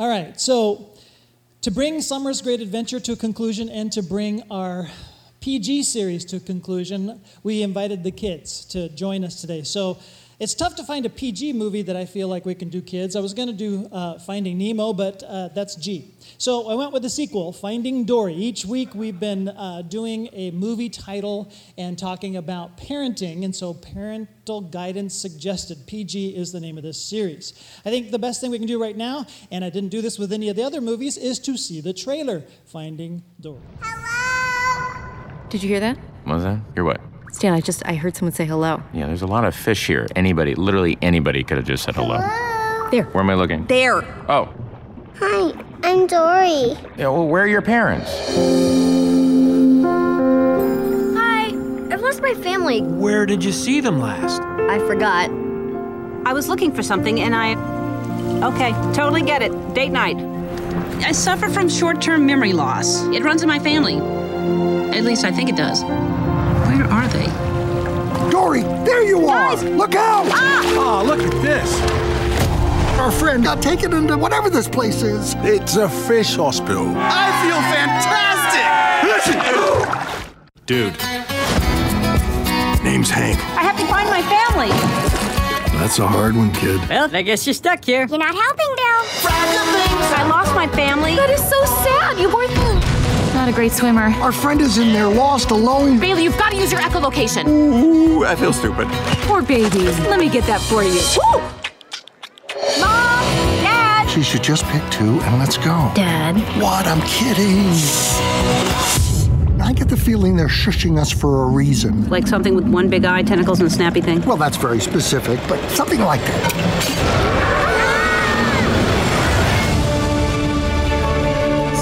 All right, so to bring Summer's Great Adventure to a conclusion and to bring our PG series to a conclusion, we invited the kids to join us today. So it's tough to find a PG movie that I feel like we can do kids. I was going to do uh, Finding Nemo, but uh, that's G. So I went with the sequel, Finding Dory. Each week we've been uh, doing a movie title and talking about parenting, and so Parental Guidance Suggested, PG is the name of this series. I think the best thing we can do right now, and I didn't do this with any of the other movies, is to see the trailer, Finding Dory. Hello! Did you hear that? What was that? Hear what? Stan, I just I heard someone say hello. Yeah, there's a lot of fish here. Anybody, literally anybody, could have just said hello. There. Where am I looking? There. Oh, Hi, I'm Dory. yeah. Well, where are your parents? Hi, I've lost my family. Where did you see them last? I forgot. I was looking for something and I. Okay, totally get it. Date night. I suffer from short term memory loss. It runs in my family. At least I think it does. Where are they? Dory, there you are! Look out! Oh, look at this. Our friend got taken into whatever this place is. It's a fish hospital. I feel fantastic! Listen! Dude. Name's Hank. I have to find my family. That's a hard one, kid. Well, I guess you're stuck here. You're not helping, Bill. I lost my family. That is so sad. You weren't not a great swimmer. Our friend is in there, lost, alone. Bailey, you've got to use your echolocation. Ooh, I feel stupid. Poor baby. Let me get that for you. Mom, Dad. She should just pick two and let's go. Dad. What? I'm kidding. I get the feeling they're shushing us for a reason. Like something with one big eye, tentacles, and a snappy thing. Well, that's very specific, but something like that.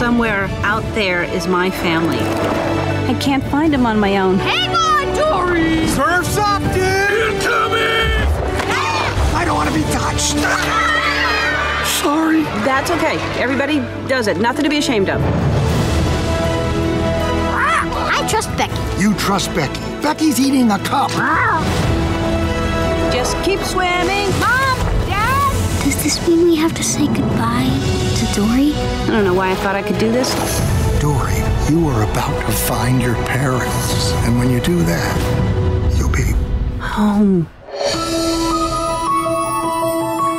Somewhere out there is my family. I can't find them on my own. Hang on, Dory. Surf's up, dude! Incoming! I don't want to be touched. Sorry. That's okay. Everybody does it. Nothing to be ashamed of. Ah, I trust Becky. You trust Becky. Becky's eating a cup. Just keep swimming. Mom, Dad. Does this mean we have to say goodbye to Dory? I don't know why I thought I could do this. Dory, you are about to find your parents. And when you do that, you'll be Home.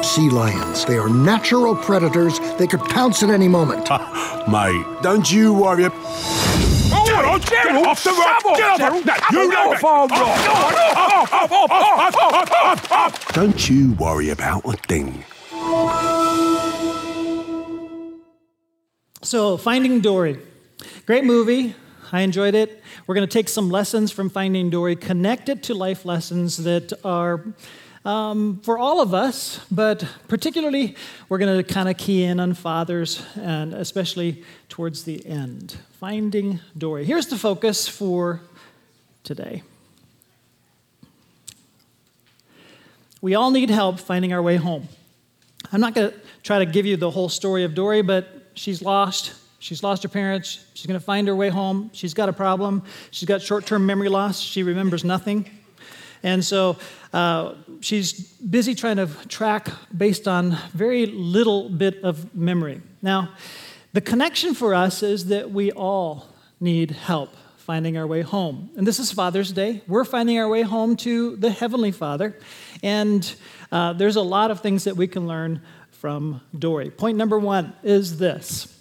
sea lions. They are natural predators. They could pounce at any moment. Mate, don't you worry. ab- get off the rock! Get off the You know it! Don't you worry about a thing. So, Finding Dory. Great movie. I enjoyed it. We're going to take some lessons from Finding Dory, connect it to life lessons that are um, for all of us, but particularly we're going to kind of key in on fathers, and especially towards the end. Finding Dory. Here's the focus for today. We all need help finding our way home. I'm not going to try to give you the whole story of Dory, but she's lost. She's lost her parents. She's going to find her way home. She's got a problem. She's got short term memory loss. She remembers nothing. And so uh, she's busy trying to track based on very little bit of memory. Now, the connection for us is that we all need help finding our way home. And this is Father's Day. We're finding our way home to the Heavenly Father. And uh, there's a lot of things that we can learn from Dory. Point number one is this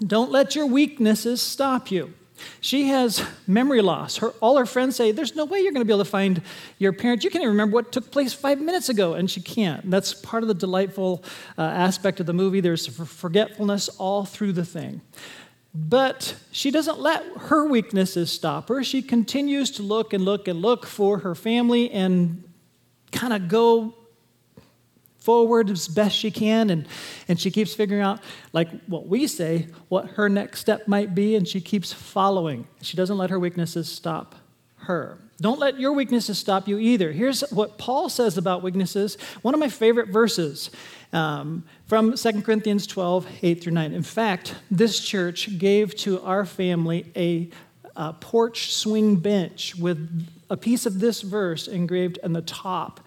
don't let your weaknesses stop you. She has memory loss. Her, all her friends say, There's no way you're going to be able to find your parents. You can't even remember what took place five minutes ago. And she can't. That's part of the delightful uh, aspect of the movie. There's forgetfulness all through the thing. But she doesn't let her weaknesses stop her. She continues to look and look and look for her family and kind of go forward as best she can and, and she keeps figuring out like what we say what her next step might be and she keeps following. She doesn't let her weaknesses stop her. Don't let your weaknesses stop you either. Here's what paul says about weaknesses one of my favorite verses um, from 2 corinthians 12 8 through 9 in fact this church gave to our family a, a porch swing bench with a piece of this verse engraved on the top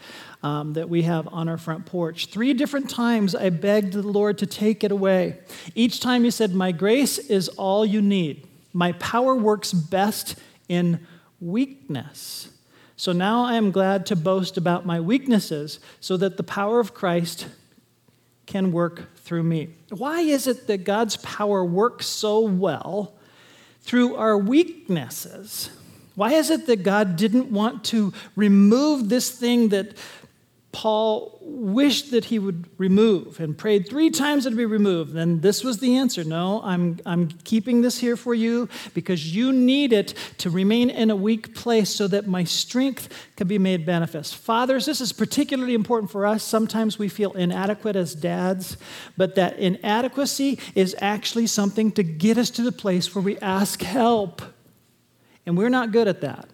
um, that we have on our front porch. Three different times I begged the Lord to take it away. Each time He said, My grace is all you need. My power works best in weakness. So now I am glad to boast about my weaknesses so that the power of Christ can work through me. Why is it that God's power works so well through our weaknesses? Why is it that God didn't want to remove this thing that Paul wished that he would remove and prayed three times it be removed. And this was the answer No, I'm, I'm keeping this here for you because you need it to remain in a weak place so that my strength can be made manifest. Fathers, this is particularly important for us. Sometimes we feel inadequate as dads, but that inadequacy is actually something to get us to the place where we ask help. And we're not good at that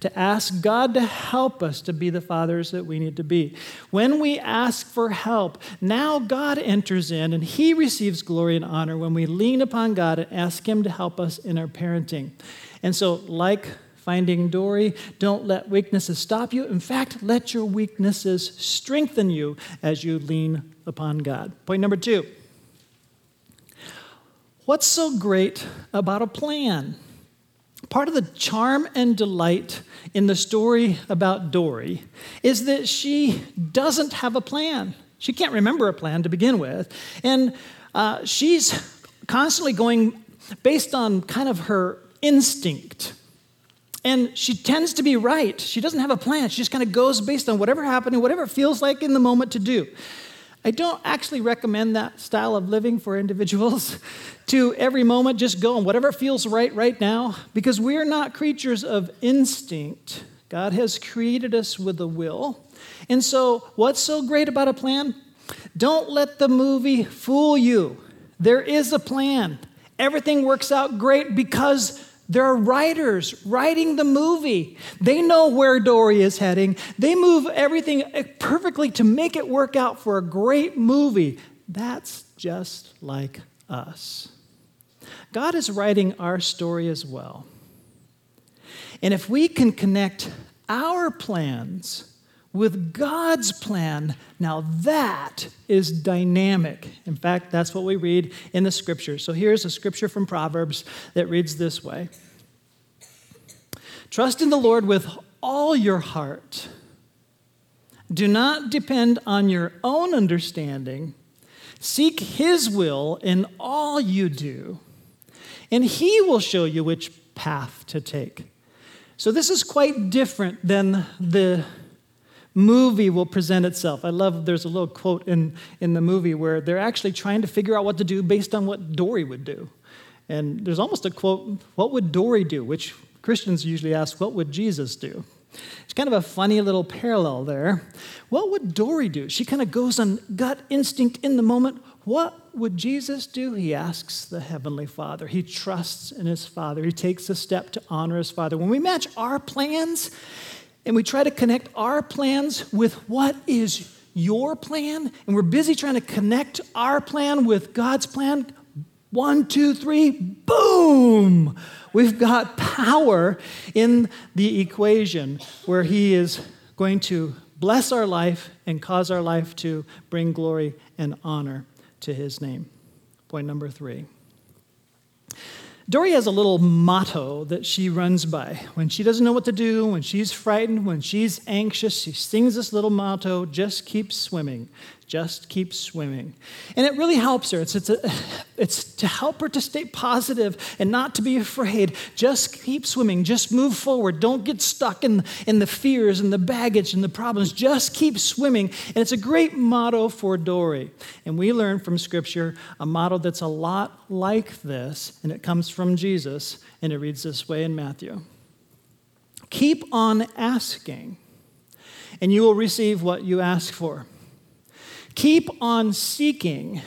to ask God to help us to be the fathers that we need to be. When we ask for help, now God enters in and He receives glory and honor when we lean upon God and ask Him to help us in our parenting. And so, like finding Dory, don't let weaknesses stop you. In fact, let your weaknesses strengthen you as you lean upon God. Point number two. What's so great about a plan? Part of the charm and delight in the story about Dory is that she doesn't have a plan. She can't remember a plan to begin with. And uh, she's constantly going based on kind of her instinct. And she tends to be right. She doesn't have a plan. She just kind of goes based on whatever happened, whatever it feels like in the moment to do. I don't actually recommend that style of living for individuals to every moment just go on whatever feels right right now because we're not creatures of instinct. God has created us with a will. And so, what's so great about a plan? Don't let the movie fool you. There is a plan. Everything works out great because there are writers writing the movie. They know where Dory is heading. They move everything perfectly to make it work out for a great movie. That's just like us. God is writing our story as well. And if we can connect our plans with God's plan, now that is dynamic. In fact, that's what we read in the scripture. So here's a scripture from Proverbs that reads this way Trust in the Lord with all your heart. Do not depend on your own understanding. Seek His will in all you do, and He will show you which path to take. So, this is quite different than the movie will present itself. I love there's a little quote in, in the movie where they're actually trying to figure out what to do based on what Dory would do. And there's almost a quote, What would Dory do? which Christians usually ask, What would Jesus do? It's kind of a funny little parallel there. What would Dory do? She kind of goes on gut instinct in the moment. What would Jesus do? He asks the Heavenly Father. He trusts in his Father. He takes a step to honor his Father. When we match our plans and we try to connect our plans with what is your plan, and we're busy trying to connect our plan with God's plan, one, two, three, boom! We've got power in the equation where He is going to bless our life and cause our life to bring glory and honor to His name. Point number three. Dory has a little motto that she runs by. When she doesn't know what to do, when she's frightened, when she's anxious, she sings this little motto just keep swimming, just keep swimming. And it really helps her. It's, it's, a, it's to help her to stay positive and not to be afraid. Just keep swimming, just move forward. Don't get stuck in, in the fears and the baggage and the problems. Just keep swimming. And it's a great motto for Dory. And we learn from Scripture a motto that's a lot like this, and it comes from Jesus, and it reads this way in Matthew Keep on asking, and you will receive what you ask for. Keep on seeking,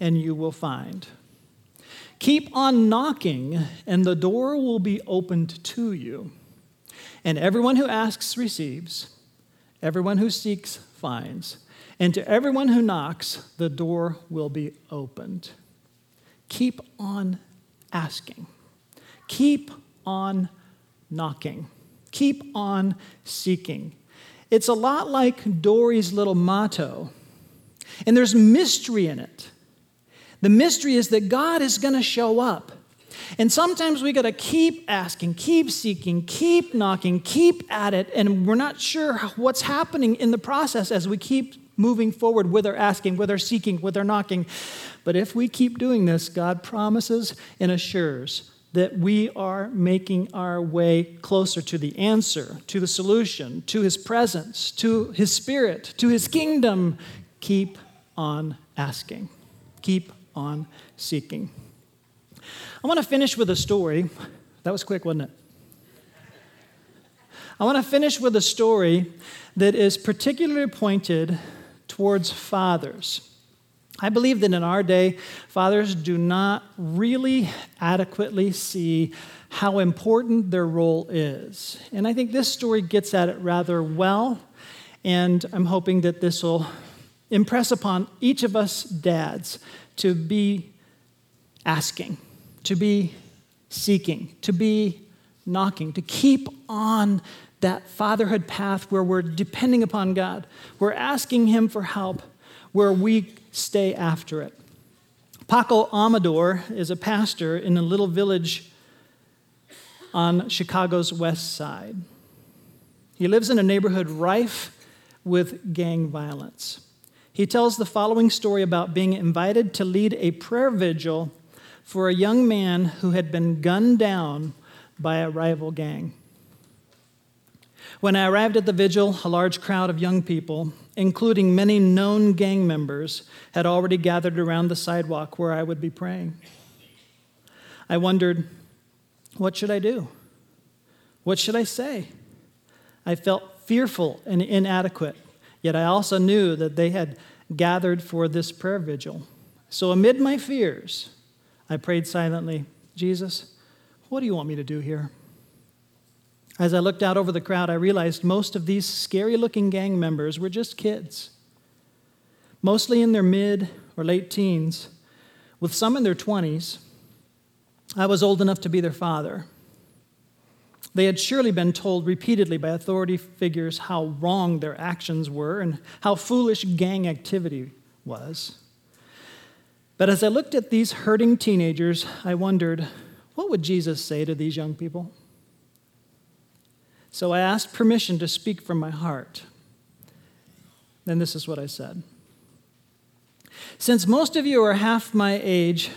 and you will find. Keep on knocking, and the door will be opened to you. And everyone who asks receives, everyone who seeks finds, and to everyone who knocks, the door will be opened. Keep on asking. Keep on knocking. Keep on seeking. It's a lot like Dory's little motto, and there's mystery in it. The mystery is that God is going to show up. And sometimes we got to keep asking, keep seeking, keep knocking, keep at it, and we're not sure what's happening in the process as we keep moving forward with our asking, with our seeking, with our knocking. But if we keep doing this, God promises and assures that we are making our way closer to the answer, to the solution, to His presence, to His Spirit, to His kingdom. Keep on asking. Keep on seeking. I want to finish with a story. That was quick, wasn't it? I want to finish with a story that is particularly pointed towards fathers. I believe that in our day, fathers do not really adequately see how important their role is. And I think this story gets at it rather well, and I'm hoping that this will impress upon each of us dads to be asking, to be seeking, to be knocking, to keep on that fatherhood path where we're depending upon God. We're asking Him for help, where we stay after it. Paco Amador is a pastor in a little village on Chicago's west side. He lives in a neighborhood rife with gang violence. He tells the following story about being invited to lead a prayer vigil for a young man who had been gunned down by a rival gang. When I arrived at the vigil, a large crowd of young people, including many known gang members, had already gathered around the sidewalk where I would be praying. I wondered, what should I do? What should I say? I felt fearful and inadequate, yet I also knew that they had gathered for this prayer vigil. So, amid my fears, I prayed silently Jesus, what do you want me to do here? As I looked out over the crowd, I realized most of these scary looking gang members were just kids, mostly in their mid or late teens, with some in their 20s. I was old enough to be their father. They had surely been told repeatedly by authority figures how wrong their actions were and how foolish gang activity was. But as I looked at these hurting teenagers, I wondered, what would Jesus say to these young people? So I asked permission to speak from my heart. Then this is what I said Since most of you are half my age,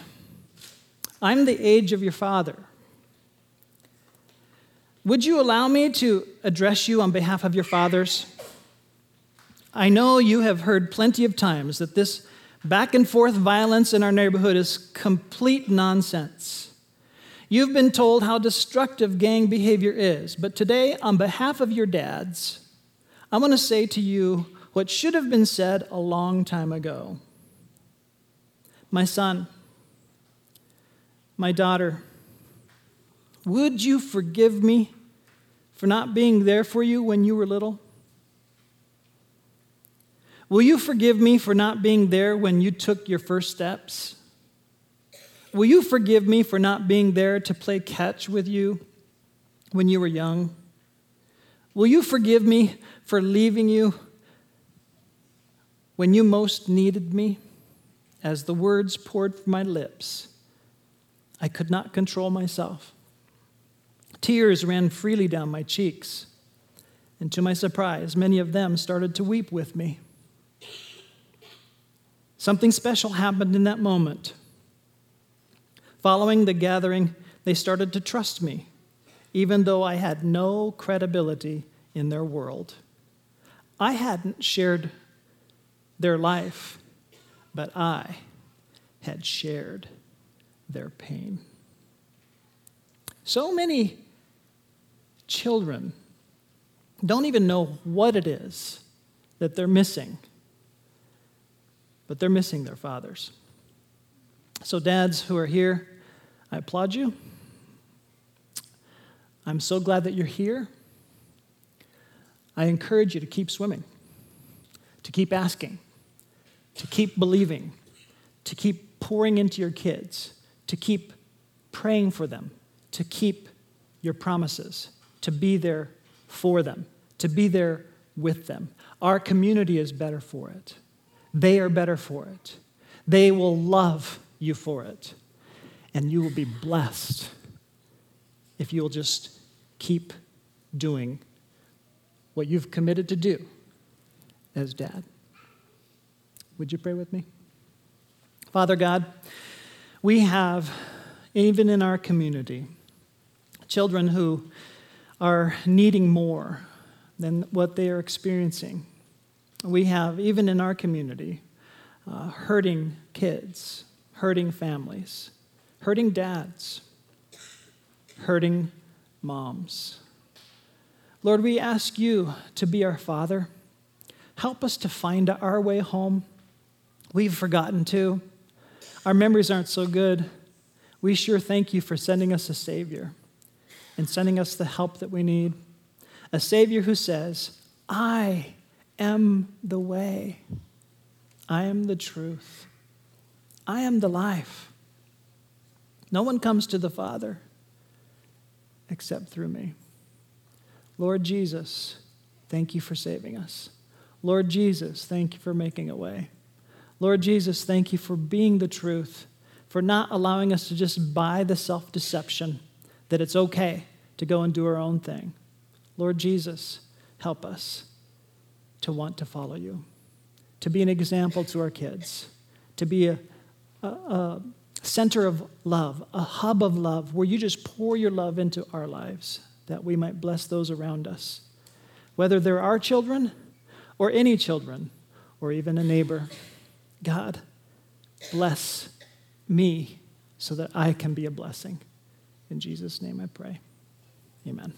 I'm the age of your father. Would you allow me to address you on behalf of your fathers? I know you have heard plenty of times that this back and forth violence in our neighborhood is complete nonsense. You've been told how destructive gang behavior is, but today, on behalf of your dads, I want to say to you what should have been said a long time ago. My son, my daughter, would you forgive me for not being there for you when you were little? Will you forgive me for not being there when you took your first steps? Will you forgive me for not being there to play catch with you when you were young? Will you forgive me for leaving you when you most needed me? As the words poured from my lips, I could not control myself. Tears ran freely down my cheeks, and to my surprise, many of them started to weep with me. Something special happened in that moment. Following the gathering, they started to trust me, even though I had no credibility in their world. I hadn't shared their life, but I had shared their pain. So many children don't even know what it is that they're missing, but they're missing their fathers. So, dads who are here, I applaud you. I'm so glad that you're here. I encourage you to keep swimming, to keep asking, to keep believing, to keep pouring into your kids, to keep praying for them, to keep your promises, to be there for them, to be there with them. Our community is better for it. They are better for it. They will love you for it. And you will be blessed if you'll just keep doing what you've committed to do as dad. Would you pray with me? Father God, we have, even in our community, children who are needing more than what they are experiencing. We have, even in our community, uh, hurting kids, hurting families, hurting dads, hurting moms. Lord, we ask you to be our Father. Help us to find our way home. We've forgotten to. Our memories aren't so good. We sure thank you for sending us a Savior and sending us the help that we need. A Savior who says, I am the way, I am the truth, I am the life. No one comes to the Father except through me. Lord Jesus, thank you for saving us. Lord Jesus, thank you for making a way. Lord Jesus, thank you for being the truth, for not allowing us to just buy the self deception that it's okay to go and do our own thing. Lord Jesus, help us to want to follow you, to be an example to our kids, to be a, a, a center of love, a hub of love, where you just pour your love into our lives that we might bless those around us, whether they're our children or any children or even a neighbor. God, bless me so that I can be a blessing. In Jesus' name I pray. Amen.